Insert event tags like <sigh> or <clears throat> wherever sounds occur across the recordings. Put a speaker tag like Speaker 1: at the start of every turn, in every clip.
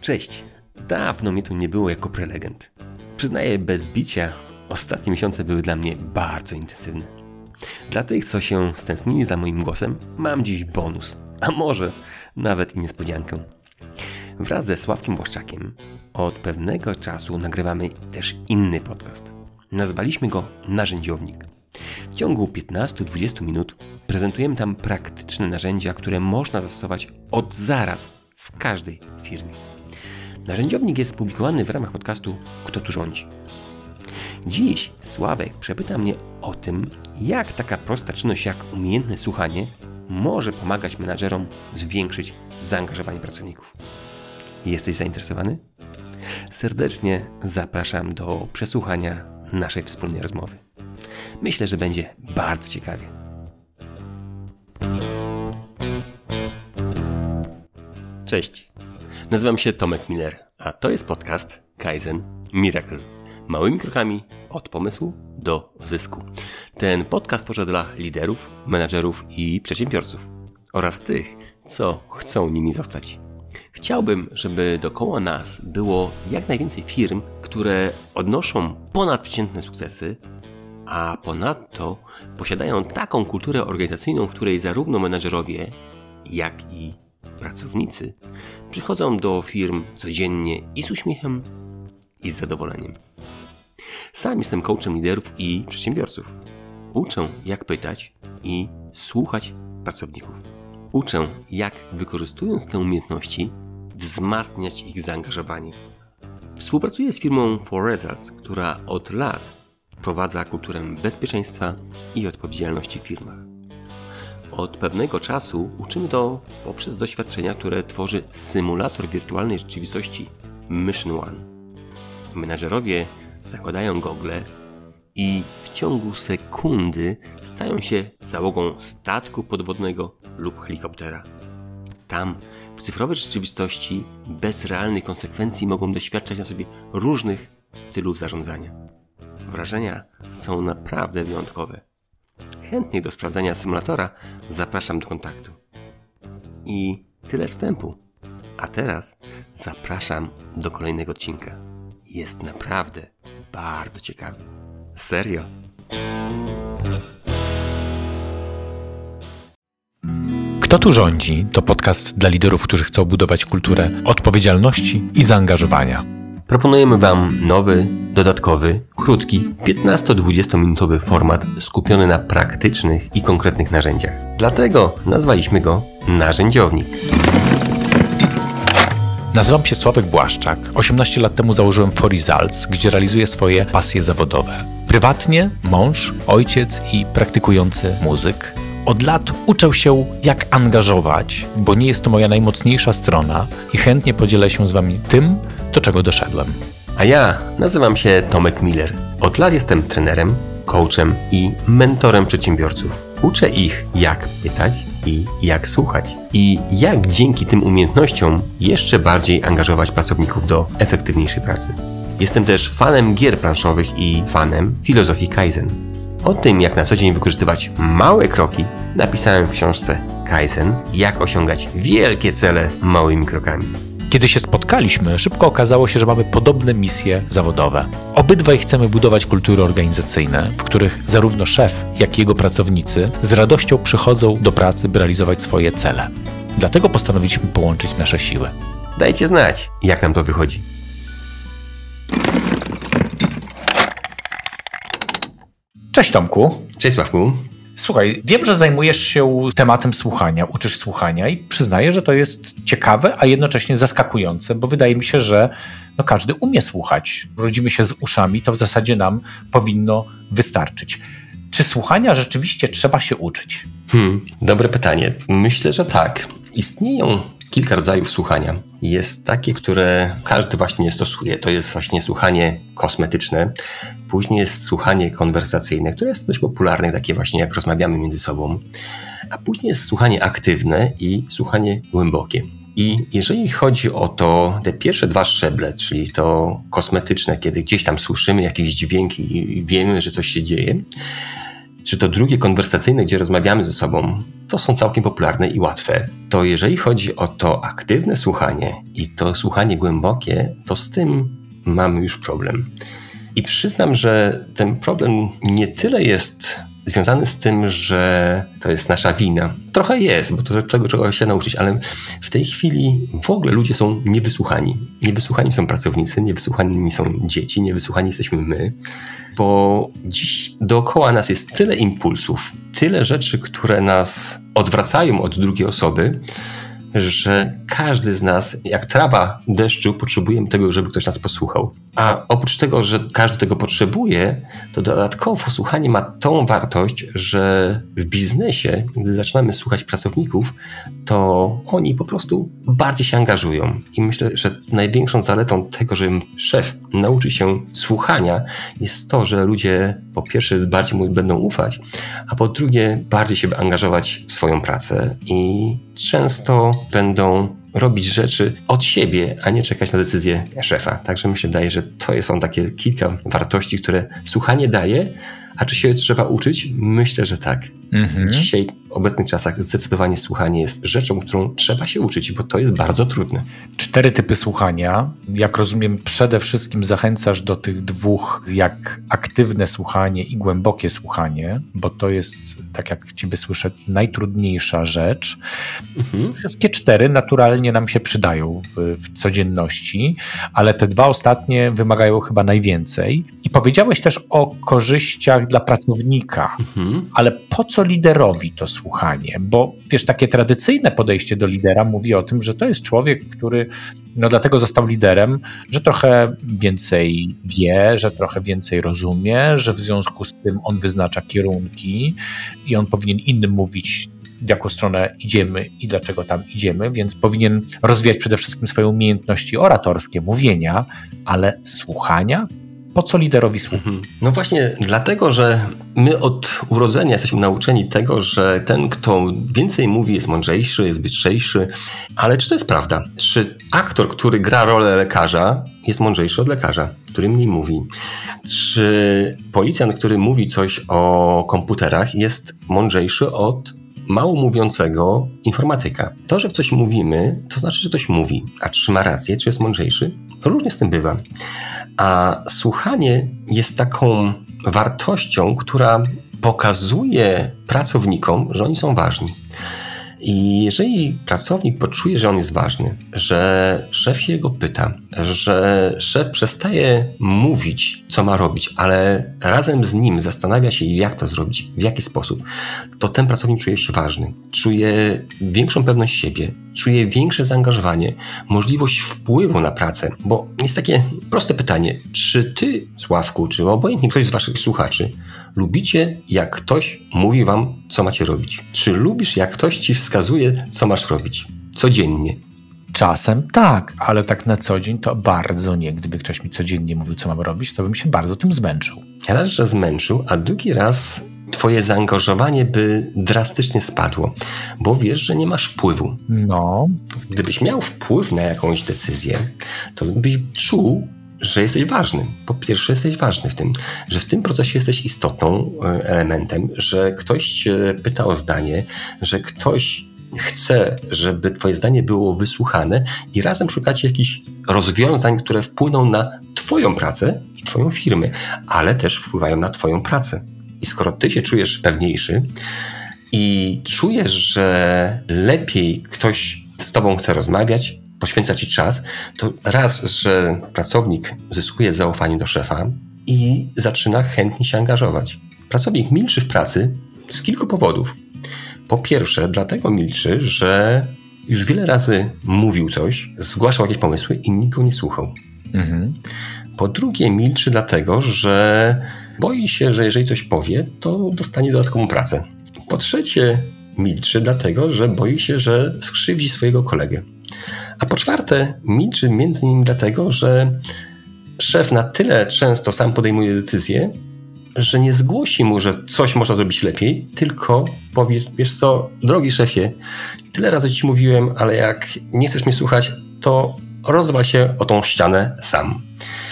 Speaker 1: Cześć. Dawno mnie tu nie było jako prelegent. Przyznaję bez bicia, ostatnie miesiące były dla mnie bardzo intensywne. Dla tych, co się stęsknili za moim głosem, mam dziś bonus, a może nawet i niespodziankę. Wraz ze Sławkiem Błaszczakiem od pewnego czasu nagrywamy też inny podcast. Nazwaliśmy go Narzędziownik. W ciągu 15-20 minut prezentujemy tam praktyczne narzędzia, które można zastosować od zaraz w każdej firmie. Narzędziownik jest publikowany w ramach podcastu Kto tu rządzi. Dziś Sławek przepyta mnie o tym, jak taka prosta czynność jak umiejętne słuchanie może pomagać menadżerom zwiększyć zaangażowanie pracowników. Jesteś zainteresowany? Serdecznie zapraszam do przesłuchania naszej wspólnej rozmowy. Myślę, że będzie bardzo ciekawie. Cześć. Nazywam się Tomek Miller, a to jest podcast Kaizen Miracle. Małymi krokami od pomysłu do zysku. Ten podcast tworzę dla liderów, menadżerów i przedsiębiorców oraz tych, co chcą nimi zostać. Chciałbym, żeby dookoła nas było jak najwięcej firm, które odnoszą ponadprzeciętne sukcesy, a ponadto posiadają taką kulturę organizacyjną, w której zarówno menadżerowie, jak i pracownicy przychodzą do firm codziennie i z uśmiechem, i z zadowoleniem. Sam jestem coachem liderów i przedsiębiorców. Uczę, jak pytać i słuchać pracowników. Uczę, jak wykorzystując te umiejętności, wzmacniać ich zaangażowanie. Współpracuję z firmą For Results, która od lat wprowadza kulturę bezpieczeństwa i odpowiedzialności w firmach. Od pewnego czasu uczymy to poprzez doświadczenia, które tworzy symulator wirtualnej rzeczywistości Mission One. Menadżerowie zakładają gogle i w ciągu sekundy stają się załogą statku podwodnego lub helikoptera. Tam, w cyfrowej rzeczywistości, bez realnych konsekwencji mogą doświadczać na sobie różnych stylów zarządzania. Wrażenia są naprawdę wyjątkowe. Chętnie do sprawdzenia symulatora zapraszam do kontaktu. I tyle wstępu. A teraz zapraszam do kolejnego odcinka. Jest naprawdę bardzo ciekawy. Serio.
Speaker 2: Kto tu rządzi? To podcast dla liderów, którzy chcą budować kulturę odpowiedzialności i zaangażowania.
Speaker 1: Proponujemy Wam nowy, dodatkowy, krótki, 15-20 minutowy format skupiony na praktycznych i konkretnych narzędziach. Dlatego nazwaliśmy go Narzędziownik.
Speaker 2: Nazywam się Sławek Błaszczak. 18 lat temu założyłem For gdzie realizuję swoje pasje zawodowe. Prywatnie mąż, ojciec i praktykujący muzyk. Od lat uczę się, jak angażować, bo nie jest to moja najmocniejsza strona i chętnie podzielę się z Wami tym, do czego doszedłem.
Speaker 1: A ja nazywam się Tomek Miller. Od lat jestem trenerem, coachem i mentorem przedsiębiorców. Uczę ich, jak pytać i jak słuchać. I jak dzięki tym umiejętnościom jeszcze bardziej angażować pracowników do efektywniejszej pracy. Jestem też fanem gier planszowych i fanem filozofii Kaizen. O tym, jak na co dzień wykorzystywać małe kroki, napisałem w książce Kaizen, jak osiągać wielkie cele małymi krokami.
Speaker 2: Kiedy się spotkaliśmy, szybko okazało się, że mamy podobne misje zawodowe. Obydwaj chcemy budować kultury organizacyjne, w których zarówno szef, jak i jego pracownicy z radością przychodzą do pracy, by realizować swoje cele. Dlatego postanowiliśmy połączyć nasze siły.
Speaker 1: Dajcie znać, jak nam to wychodzi.
Speaker 2: Cześć Tomku.
Speaker 1: Cześć Sławku.
Speaker 2: Słuchaj, wiem, że zajmujesz się tematem słuchania, uczysz słuchania i przyznaję, że to jest ciekawe, a jednocześnie zaskakujące, bo wydaje mi się, że no każdy umie słuchać. Rodzimy się z uszami, to w zasadzie nam powinno wystarczyć. Czy słuchania rzeczywiście trzeba się uczyć?
Speaker 1: Hmm, dobre pytanie. Myślę, że tak. Istnieją kilka rodzajów słuchania. Jest takie, które każdy właśnie stosuje. To jest właśnie słuchanie kosmetyczne. Później jest słuchanie konwersacyjne, które jest dość popularne, takie właśnie jak rozmawiamy między sobą. A później jest słuchanie aktywne i słuchanie głębokie. I jeżeli chodzi o to, te pierwsze dwa szczeble, czyli to kosmetyczne, kiedy gdzieś tam słyszymy jakiś dźwięk i wiemy, że coś się dzieje, czy to drugie konwersacyjne, gdzie rozmawiamy ze sobą, to są całkiem popularne i łatwe. To jeżeli chodzi o to aktywne słuchanie i to słuchanie głębokie, to z tym mamy już problem. I przyznam, że ten problem nie tyle jest związany z tym, że to jest nasza wina. Trochę jest, bo to, tego trzeba się nauczyć, ale w tej chwili w ogóle ludzie są niewysłuchani. Niewysłuchani są pracownicy, niewysłuchani są dzieci, niewysłuchani jesteśmy my, bo dziś dookoła nas jest tyle impulsów, tyle rzeczy, które nas odwracają od drugiej osoby, że każdy z nas, jak trawa deszczu, potrzebujemy tego, żeby ktoś nas posłuchał. A oprócz tego, że każdy tego potrzebuje, to dodatkowo słuchanie ma tą wartość, że w biznesie, gdy zaczynamy słuchać pracowników, to oni po prostu bardziej się angażują. I myślę, że największą zaletą tego, że szef nauczy się słuchania, jest to, że ludzie po pierwsze bardziej mu będą ufać, a po drugie bardziej się angażować w swoją pracę i często będą robić rzeczy od siebie, a nie czekać na decyzję szefa. Także mi się wydaje, że to są takie kilka wartości, które słuchanie daje, a czy się trzeba uczyć? Myślę, że tak. Mhm. Dzisiaj, w obecnych czasach, zdecydowanie słuchanie jest rzeczą, którą trzeba się uczyć, bo to jest bardzo trudne.
Speaker 2: Cztery typy słuchania. Jak rozumiem, przede wszystkim zachęcasz do tych dwóch, jak aktywne słuchanie i głębokie słuchanie, bo to jest, tak jak Ciebie słyszę, najtrudniejsza rzecz. Mhm. Wszystkie cztery naturalnie nam się przydają w, w codzienności, ale te dwa ostatnie wymagają chyba najwięcej. I powiedziałeś też o korzyściach dla pracownika, mhm. ale po co liderowi to słuchanie? Bo wiesz, takie tradycyjne podejście do lidera mówi o tym, że to jest człowiek, który no dlatego został liderem, że trochę więcej wie, że trochę więcej rozumie, że w związku z tym on wyznacza kierunki i on powinien innym mówić, w jaką stronę idziemy i dlaczego tam idziemy, więc powinien rozwijać przede wszystkim swoje umiejętności oratorskie, mówienia, ale słuchania po co liderowi słucha? Mhm.
Speaker 1: No właśnie dlatego, że my od urodzenia jesteśmy nauczeni tego, że ten, kto więcej mówi, jest mądrzejszy, jest bystrzejszy. Ale czy to jest prawda? Czy aktor, który gra rolę lekarza, jest mądrzejszy od lekarza, który mniej mówi? Czy policjant, który mówi coś o komputerach, jest mądrzejszy od mało mówiącego informatyka. To, że coś mówimy, to znaczy, że ktoś mówi. A czy ma rację, czy jest mądrzejszy? Różnie z tym bywa. A słuchanie jest taką wartością, która pokazuje pracownikom, że oni są ważni. I jeżeli pracownik poczuje, że on jest ważny, że szef się go pyta, że szef przestaje mówić, co ma robić, ale razem z nim zastanawia się, jak to zrobić, w jaki sposób, to ten pracownik czuje się ważny, czuje większą pewność siebie, czuje większe zaangażowanie, możliwość wpływu na pracę. Bo jest takie proste pytanie: czy ty, Sławku, czy obojętnie ktoś z waszych słuchaczy, lubicie, jak ktoś mówi wam, co macie robić? Czy lubisz, jak ktoś ci wskazuje, co masz robić? Codziennie.
Speaker 2: Czasem tak, ale tak na co dzień to bardzo nie. Gdyby ktoś mi codziennie mówił, co mam robić, to bym się bardzo tym zmęczył.
Speaker 1: Raz, że zmęczył, a drugi raz twoje zaangażowanie by drastycznie spadło, bo wiesz, że nie masz wpływu.
Speaker 2: No.
Speaker 1: Gdybyś miał wpływ na jakąś decyzję, to byś czuł, że jesteś ważny. Po pierwsze, jesteś ważny w tym, że w tym procesie jesteś istotną e, elementem, że ktoś pyta o zdanie, że ktoś chce, żeby Twoje zdanie było wysłuchane i razem szukacie jakichś rozwiązań, które wpłyną na Twoją pracę i Twoją firmę, ale też wpływają na Twoją pracę. I skoro Ty się czujesz pewniejszy i czujesz, że lepiej ktoś z Tobą chce rozmawiać, poświęca Ci czas, to raz, że pracownik zyskuje zaufanie do szefa i zaczyna chętnie się angażować. Pracownik milczy w pracy z kilku powodów. Po pierwsze, dlatego milczy, że już wiele razy mówił coś, zgłaszał jakieś pomysły i nikt go nie słuchał. Mhm. Po drugie, milczy dlatego, że boi się, że jeżeli coś powie, to dostanie dodatkową pracę. Po trzecie, milczy dlatego, że boi się, że skrzywdzi swojego kolegę. A po czwarte, milczy między innymi dlatego, że szef na tyle często sam podejmuje decyzje, że nie zgłosi mu, że coś można zrobić lepiej, tylko powie, wiesz co, drogi szefie, tyle razy ci mówiłem, ale jak nie chcesz mnie słuchać, to rozwal się o tą ścianę sam.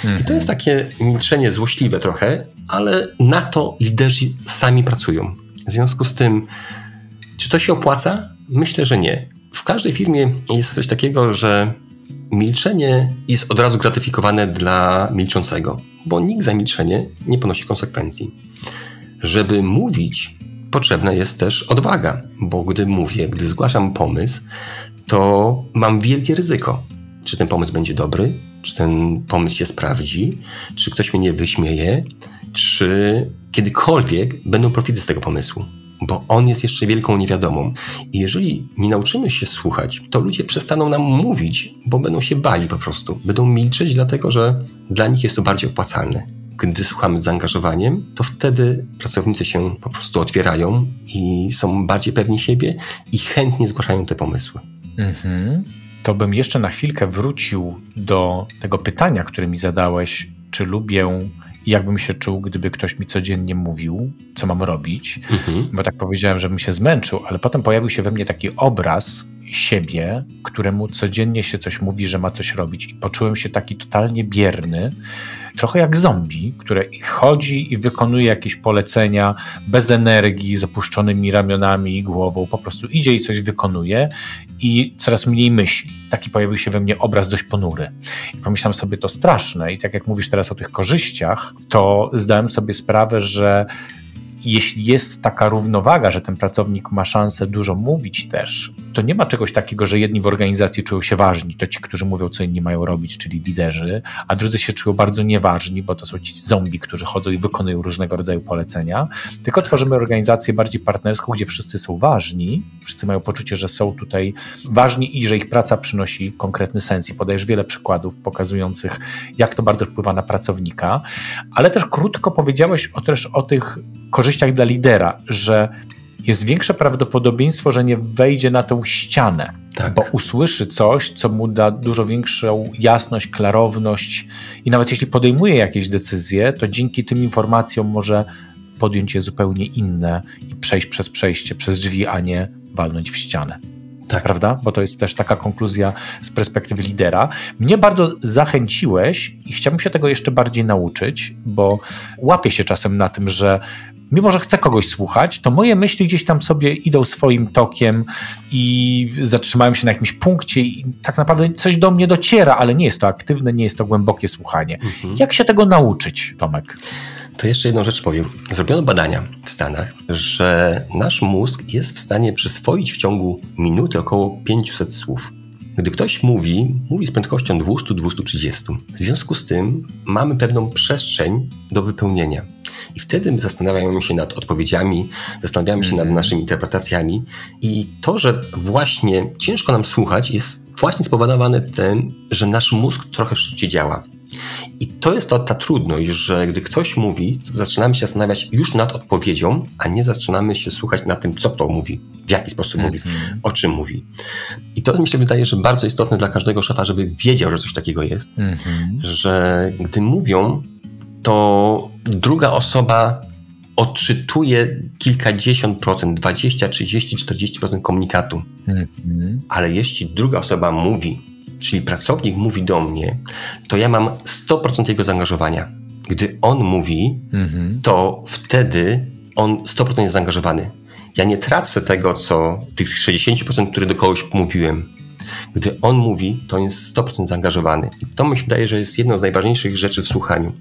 Speaker 1: Mhm. I to jest takie milczenie złośliwe trochę, ale na to liderzy sami pracują. W związku z tym, czy to się opłaca? Myślę, że nie. W każdej firmie jest coś takiego, że milczenie jest od razu gratyfikowane dla milczącego, bo nikt za milczenie nie ponosi konsekwencji. Żeby mówić, potrzebna jest też odwaga, bo gdy mówię, gdy zgłaszam pomysł, to mam wielkie ryzyko. Czy ten pomysł będzie dobry? Czy ten pomysł się sprawdzi? Czy ktoś mnie nie wyśmieje? Czy kiedykolwiek będą profity z tego pomysłu? Bo on jest jeszcze wielką niewiadomą. I jeżeli nie nauczymy się słuchać, to ludzie przestaną nam mówić, bo będą się bali po prostu. Będą milczeć, dlatego że dla nich jest to bardziej opłacalne gdy słuchamy z zaangażowaniem, to wtedy pracownicy się po prostu otwierają i są bardziej pewni siebie i chętnie zgłaszają te pomysły. Mhm.
Speaker 2: To bym jeszcze na chwilkę wrócił do tego pytania, które mi zadałeś, czy lubię jakbym się czuł, gdyby ktoś mi codziennie mówił, co mam robić, mhm. bo tak powiedziałem, żebym się zmęczył, ale potem pojawił się we mnie taki obraz siebie, któremu codziennie się coś mówi, że ma coś robić i poczułem się taki totalnie bierny, trochę jak zombie, które chodzi i wykonuje jakieś polecenia bez energii, z opuszczonymi ramionami i głową, po prostu idzie i coś wykonuje i coraz mniej myśli. Taki pojawił się we mnie obraz dość ponury. I pomyślałem sobie, to straszne i tak jak mówisz teraz o tych korzyściach, to zdałem sobie sprawę, że jeśli jest taka równowaga, że ten pracownik ma szansę dużo mówić też, to nie ma czegoś takiego, że jedni w organizacji czują się ważni, to ci, którzy mówią, co inni mają robić, czyli liderzy, a drudzy się czują bardzo nieważni, bo to są ci zombie, którzy chodzą i wykonują różnego rodzaju polecenia. Tylko tworzymy organizację bardziej partnerską, gdzie wszyscy są ważni, wszyscy mają poczucie, że są tutaj ważni i że ich praca przynosi konkretny sens. I podajesz wiele przykładów pokazujących, jak to bardzo wpływa na pracownika, ale też krótko powiedziałeś o, też o tych korzyściach dla lidera, że jest większe prawdopodobieństwo, że nie wejdzie na tą ścianę, tak. bo usłyszy coś, co mu da dużo większą jasność, klarowność i nawet jeśli podejmuje jakieś decyzje, to dzięki tym informacjom może podjąć je zupełnie inne i przejść przez przejście, przez drzwi, a nie walnąć w ścianę. Tak. Prawda? Bo to jest też taka konkluzja z perspektywy lidera. Mnie bardzo zachęciłeś i chciałbym się tego jeszcze bardziej nauczyć, bo łapię się czasem na tym, że mimo że chcę kogoś słuchać, to moje myśli gdzieś tam sobie idą swoim tokiem i zatrzymają się na jakimś punkcie i tak naprawdę coś do mnie dociera, ale nie jest to aktywne, nie jest to głębokie słuchanie. Mhm. Jak się tego nauczyć, Tomek?
Speaker 1: To jeszcze jedną rzecz powiem. Zrobiono badania w Stanach, że nasz mózg jest w stanie przyswoić w ciągu minuty około 500 słów. Gdy ktoś mówi, mówi z prędkością 200-230. W związku z tym mamy pewną przestrzeń do wypełnienia. I wtedy zastanawiamy się nad odpowiedziami, zastanawiamy się nad mhm. naszymi interpretacjami. I to, że właśnie ciężko nam słuchać, jest właśnie spowodowane tym, że nasz mózg trochę szybciej działa. I to jest to, ta trudność, że gdy ktoś mówi, to zaczynamy się zastanawiać już nad odpowiedzią, a nie zaczynamy się słuchać na tym, co to mówi, w jaki sposób mówi, mhm. o czym mówi. I to mi się wydaje, że bardzo istotne dla każdego szefa, żeby wiedział, że coś takiego jest, mhm. że gdy mówią, to druga osoba odczytuje kilkadziesiąt procent, 20, 30, 40% komunikatu. Mhm. Ale jeśli druga osoba mówi, czyli pracownik mówi do mnie, to ja mam 100% jego zaangażowania. Gdy on mówi, mhm. to wtedy on 100% jest zaangażowany. Ja nie tracę tego, co tych 60%, które do kogoś mówiłem. Gdy on mówi, to on jest 100% zaangażowany. I to mi się wydaje, że jest jedną z najważniejszych rzeczy w słuchaniu.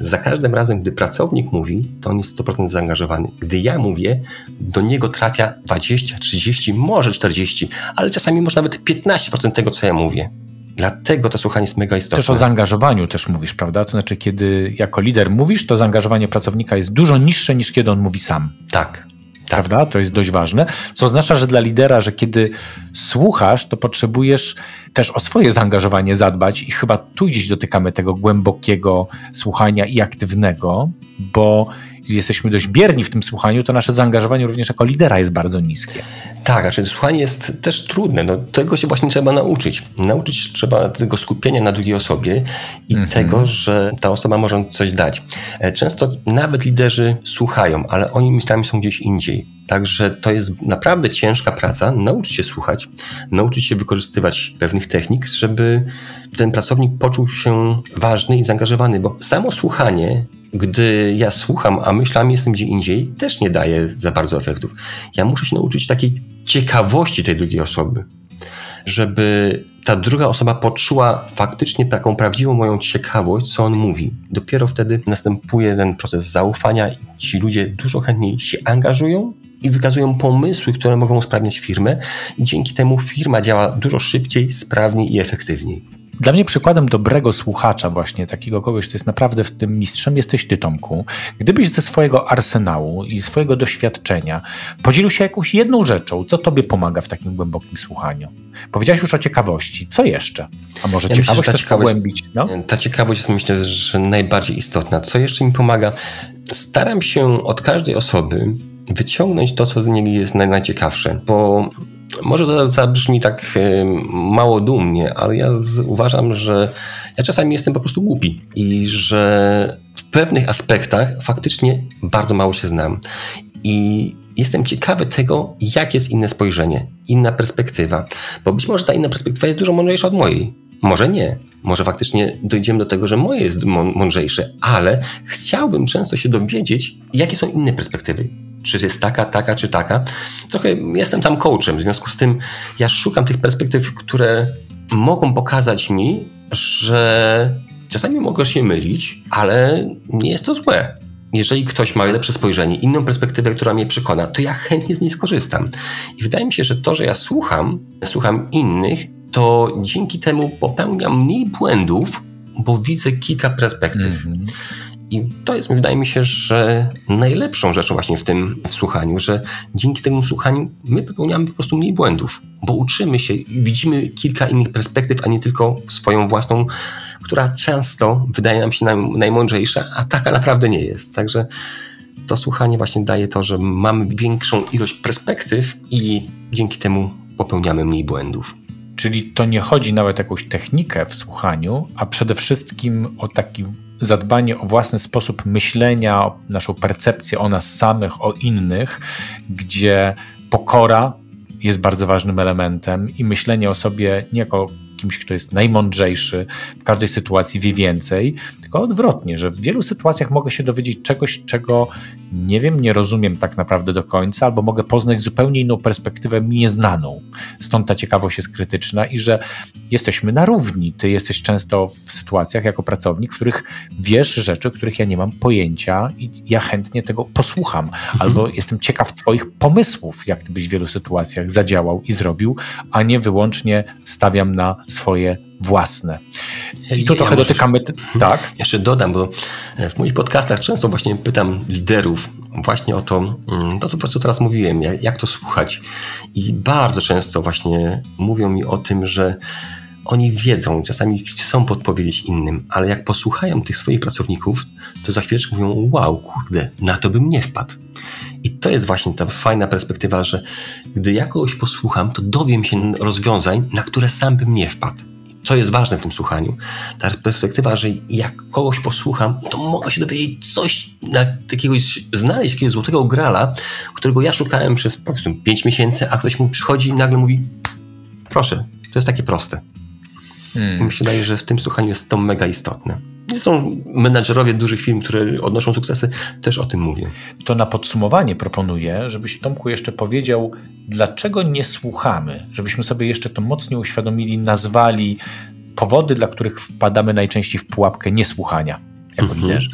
Speaker 1: Za każdym razem, gdy pracownik mówi, to on jest 100% zaangażowany. Gdy ja mówię, do niego trafia 20, 30, może 40, ale czasami może nawet 15% tego, co ja mówię. Dlatego to słuchanie jest mega istotne.
Speaker 2: Też o zaangażowaniu też mówisz, prawda? To znaczy, kiedy jako lider mówisz, to zaangażowanie pracownika jest dużo niższe niż kiedy on mówi sam.
Speaker 1: Tak.
Speaker 2: Prawda? To jest dość ważne. Co oznacza, że dla lidera, że kiedy słuchasz, to potrzebujesz też o swoje zaangażowanie zadbać i chyba tu gdzieś dotykamy tego głębokiego słuchania i aktywnego, bo jesteśmy dość bierni w tym słuchaniu, to nasze zaangażowanie również jako lidera jest bardzo niskie.
Speaker 1: Tak, znaczy słuchanie jest też trudne. No, tego się właśnie trzeba nauczyć. Nauczyć trzeba tego skupienia na drugiej osobie i mhm. tego, że ta osoba może coś dać. E, często nawet liderzy słuchają, ale oni myślami są gdzieś indziej Także to jest naprawdę ciężka praca, nauczyć się słuchać, nauczyć się wykorzystywać pewnych technik, żeby ten pracownik poczuł się ważny i zaangażowany, bo samo słuchanie gdy ja słucham, a myślami jestem gdzie indziej, też nie daje za bardzo efektów. Ja muszę się nauczyć takiej ciekawości tej drugiej osoby, żeby ta druga osoba poczuła faktycznie taką prawdziwą moją ciekawość, co on mówi. Dopiero wtedy następuje ten proces zaufania i ci ludzie dużo chętniej się angażują i wykazują pomysły, które mogą usprawniać firmę i dzięki temu firma działa dużo szybciej, sprawniej i efektywniej.
Speaker 2: Dla mnie przykładem dobrego słuchacza, właśnie takiego kogoś, kto jest naprawdę w tym mistrzem, jesteś ty, Tomku. Gdybyś ze swojego arsenału i swojego doświadczenia podzielił się jakąś jedną rzeczą, co tobie pomaga w takim głębokim słuchaniu? Powiedziałeś już o ciekawości. Co jeszcze? A może ja ciekawość myślę, też ciekawość, pogłębić? No?
Speaker 1: Ta ciekawość jest myślę, że najbardziej istotna. Co jeszcze mi pomaga? Staram się od każdej osoby wyciągnąć to, co z niej jest najciekawsze, bo może to zabrzmi tak mało dumnie, ale ja uważam, że ja czasami jestem po prostu głupi i że w pewnych aspektach faktycznie bardzo mało się znam. I jestem ciekawy tego, jak jest inne spojrzenie, inna perspektywa, bo być może ta inna perspektywa jest dużo mądrzejsza od mojej. Może nie. Może faktycznie dojdziemy do tego, że moje jest mądrzejsze, ale chciałbym często się dowiedzieć, jakie są inne perspektywy czy jest taka, taka, czy taka. Trochę jestem tam coachem, w związku z tym ja szukam tych perspektyw, które mogą pokazać mi, że czasami mogę się mylić, ale nie jest to złe. Jeżeli ktoś ma lepsze spojrzenie, inną perspektywę, która mnie przekona, to ja chętnie z niej skorzystam. I wydaje mi się, że to, że ja słucham, słucham innych, to dzięki temu popełniam mniej błędów, bo widzę kilka perspektyw. Mm -hmm. I to jest, wydaje mi się, że najlepszą rzeczą właśnie w tym słuchaniu, że dzięki temu słuchaniu my popełniamy po prostu mniej błędów, bo uczymy się i widzimy kilka innych perspektyw, a nie tylko swoją własną, która często wydaje nam się najmądrzejsza, a taka naprawdę nie jest. Także to słuchanie właśnie daje to, że mamy większą ilość perspektyw i dzięki temu popełniamy mniej błędów.
Speaker 2: Czyli to nie chodzi nawet o jakąś technikę w słuchaniu, a przede wszystkim o taki zadbanie o własny sposób myślenia, o naszą percepcję o nas samych, o innych, gdzie pokora jest bardzo ważnym elementem i myślenie o sobie nie jako kimś, kto jest najmądrzejszy, w każdej sytuacji wie więcej, tylko odwrotnie, że w wielu sytuacjach mogę się dowiedzieć czegoś, czego nie wiem, nie rozumiem tak naprawdę do końca, albo mogę poznać zupełnie inną perspektywę mi nieznaną. Stąd ta ciekawość jest krytyczna i że jesteśmy na równi. Ty jesteś często w sytuacjach jako pracownik, w których wiesz rzeczy, których ja nie mam pojęcia i ja chętnie tego posłucham, mhm. albo jestem ciekaw Twoich pomysłów, jak byś w wielu sytuacjach zadziałał i zrobił, a nie wyłącznie stawiam na swoje własne. I tu ja trochę dotykamy.
Speaker 1: Tak. Jeszcze dodam, bo w moich podcastach często właśnie pytam liderów właśnie o to, mm, to co po prostu teraz mówiłem, jak, jak to słuchać. I bardzo często właśnie mówią mi o tym, że oni wiedzą, czasami chcą podpowiedzieć innym, ale jak posłuchają tych swoich pracowników, to za chwileczkę mówią: Wow, kurde, na to bym nie wpadł. I to jest właśnie ta fajna perspektywa, że gdy ja kogoś posłucham, to dowiem się rozwiązań, na które sam bym nie wpadł. Co jest ważne w tym słuchaniu? Ta perspektywa, że jak kogoś posłucham, to mogę się dowiedzieć coś, na jakiegoś, znaleźć jakiegoś złotego grala, którego ja szukałem przez powiedzmy 5 miesięcy, a ktoś mu przychodzi i nagle mówi: Proszę, to jest takie proste. Hmm. I mi się wydaje, że w tym słuchaniu jest to mega istotne. Są menadżerowie dużych firm, które odnoszą sukcesy, też o tym mówią.
Speaker 2: To na podsumowanie proponuję, żebyś Tomku jeszcze powiedział, dlaczego nie słuchamy, żebyśmy sobie jeszcze to mocniej uświadomili, nazwali powody, dla których wpadamy najczęściej w pułapkę niesłuchania jako mhm. liderzy.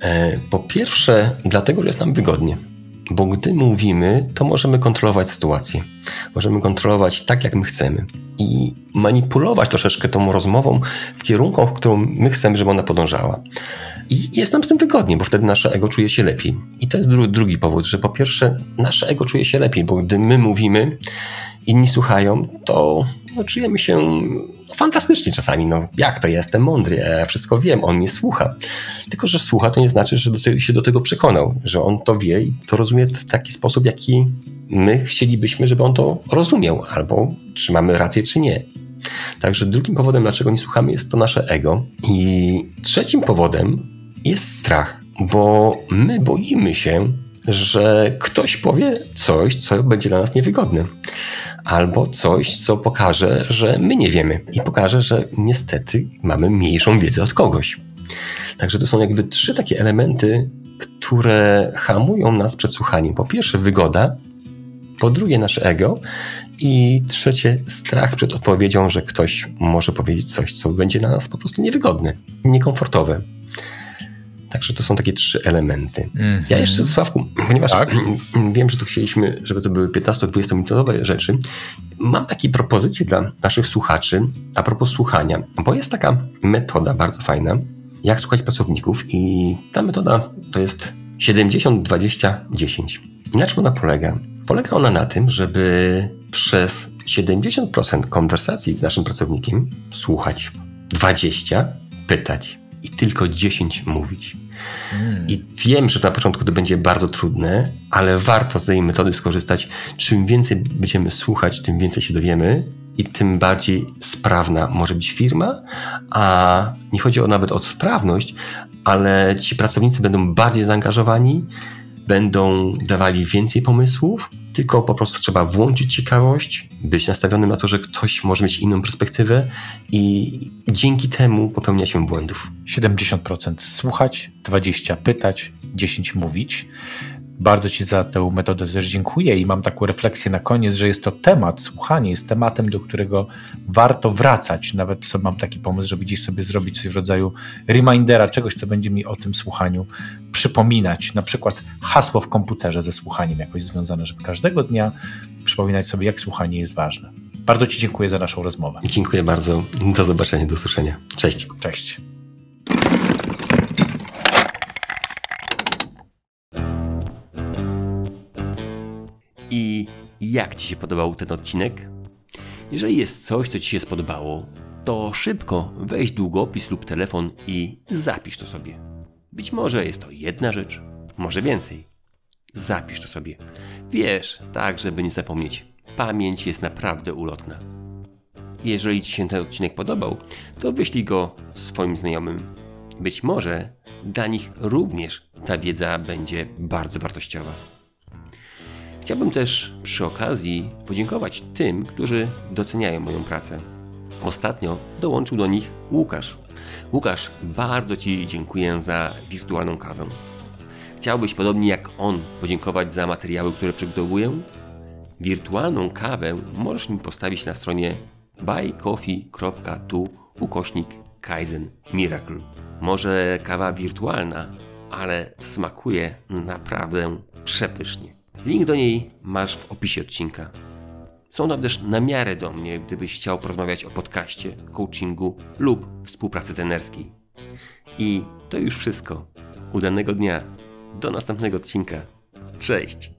Speaker 1: E, po pierwsze, dlatego, że jest nam wygodnie. Bo gdy mówimy, to możemy kontrolować sytuację. Możemy kontrolować tak, jak my chcemy. I manipulować troszeczkę tą rozmową w kierunku, w którą my chcemy, żeby ona podążała. I jest nam z tym wygodnie, bo wtedy nasze ego czuje się lepiej. I to jest dru drugi powód, że po pierwsze, nasze ego czuje się lepiej, bo gdy my mówimy, inni słuchają, to no, czujemy się fantastycznie czasami. No, jak to jestem mądry, ja wszystko wiem, on mnie słucha. Tylko, że słucha, to nie znaczy, że do te, się do tego przekonał, że on to wie i to rozumie w taki sposób, jaki my chcielibyśmy, żeby on to rozumiał, albo czy mamy rację, czy nie. Także drugim powodem, dlaczego nie słuchamy, jest to nasze ego. I trzecim powodem jest strach, bo my boimy się że ktoś powie coś, co będzie dla nas niewygodne. Albo coś, co pokaże, że my nie wiemy i pokaże, że niestety mamy mniejszą wiedzę od kogoś. Także to są jakby trzy takie elementy, które hamują nas przed słuchaniem. Po pierwsze, wygoda, po drugie, nasze ego i trzecie, strach przed odpowiedzią, że ktoś może powiedzieć coś, co będzie dla nas po prostu niewygodne, niekomfortowe. Także to są takie trzy elementy. Mm -hmm. Ja jeszcze, Sławku, ponieważ tak? <clears throat> wiem, że tu chcieliśmy, żeby to były 15-20 minutowe rzeczy, mam takie propozycje dla naszych słuchaczy a propos słuchania, bo jest taka metoda bardzo fajna, jak słuchać pracowników i ta metoda to jest 70-20-10. Na czym ona polega? Polega ona na tym, żeby przez 70% konwersacji z naszym pracownikiem słuchać, 20 pytać i tylko 10 mówić. Hmm. I wiem, że na początku to będzie bardzo trudne, ale warto z tej metody skorzystać. Czym więcej będziemy słuchać, tym więcej się dowiemy i tym bardziej sprawna może być firma, a nie chodzi o nawet o sprawność, ale ci pracownicy będą bardziej zaangażowani, będą dawali więcej pomysłów, tylko po prostu trzeba włączyć ciekawość, być nastawionym na to, że ktoś może mieć inną perspektywę i dzięki temu popełnia się błędów.
Speaker 2: 70% słuchać, 20% pytać, 10% mówić. Bardzo Ci za tę metodę też dziękuję i mam taką refleksję na koniec, że jest to temat, słuchanie jest tematem, do którego warto wracać. Nawet sobie mam taki pomysł, żeby gdzieś sobie zrobić coś w rodzaju remindera, czegoś, co będzie mi o tym słuchaniu przypominać. Na przykład hasło w komputerze ze słuchaniem jakoś związane, żeby każdego dnia przypominać sobie, jak słuchanie jest ważne. Bardzo Ci dziękuję za naszą rozmowę.
Speaker 1: Dziękuję bardzo. Do zobaczenia, do usłyszenia. Cześć.
Speaker 2: Cześć.
Speaker 1: I jak Ci się podobał ten odcinek? Jeżeli jest coś, co Ci się spodobało, to szybko weź długopis lub telefon i zapisz to sobie. Być może jest to jedna rzecz, może więcej. Zapisz to sobie. Wiesz, tak, żeby nie zapomnieć. Pamięć jest naprawdę ulotna. Jeżeli Ci się ten odcinek podobał, to wyślij go swoim znajomym. Być może dla nich również ta wiedza będzie bardzo wartościowa. Chciałbym też przy okazji podziękować tym, którzy doceniają moją pracę. Ostatnio dołączył do nich Łukasz. Łukasz, bardzo Ci dziękuję za wirtualną kawę. Chciałbyś podobnie jak on podziękować za materiały, które przygotowuję? Wirtualną kawę możesz mi postawić na stronie buycoffee.tu ukośnik Kaizen Miracle. Może kawa wirtualna, ale smakuje naprawdę przepysznie. Link do niej masz w opisie odcinka. Są tam też na miarę do mnie, gdybyś chciał porozmawiać o podcaście, coachingu lub współpracy trenerskiej. I to już wszystko. Udanego dnia. Do następnego odcinka. Cześć.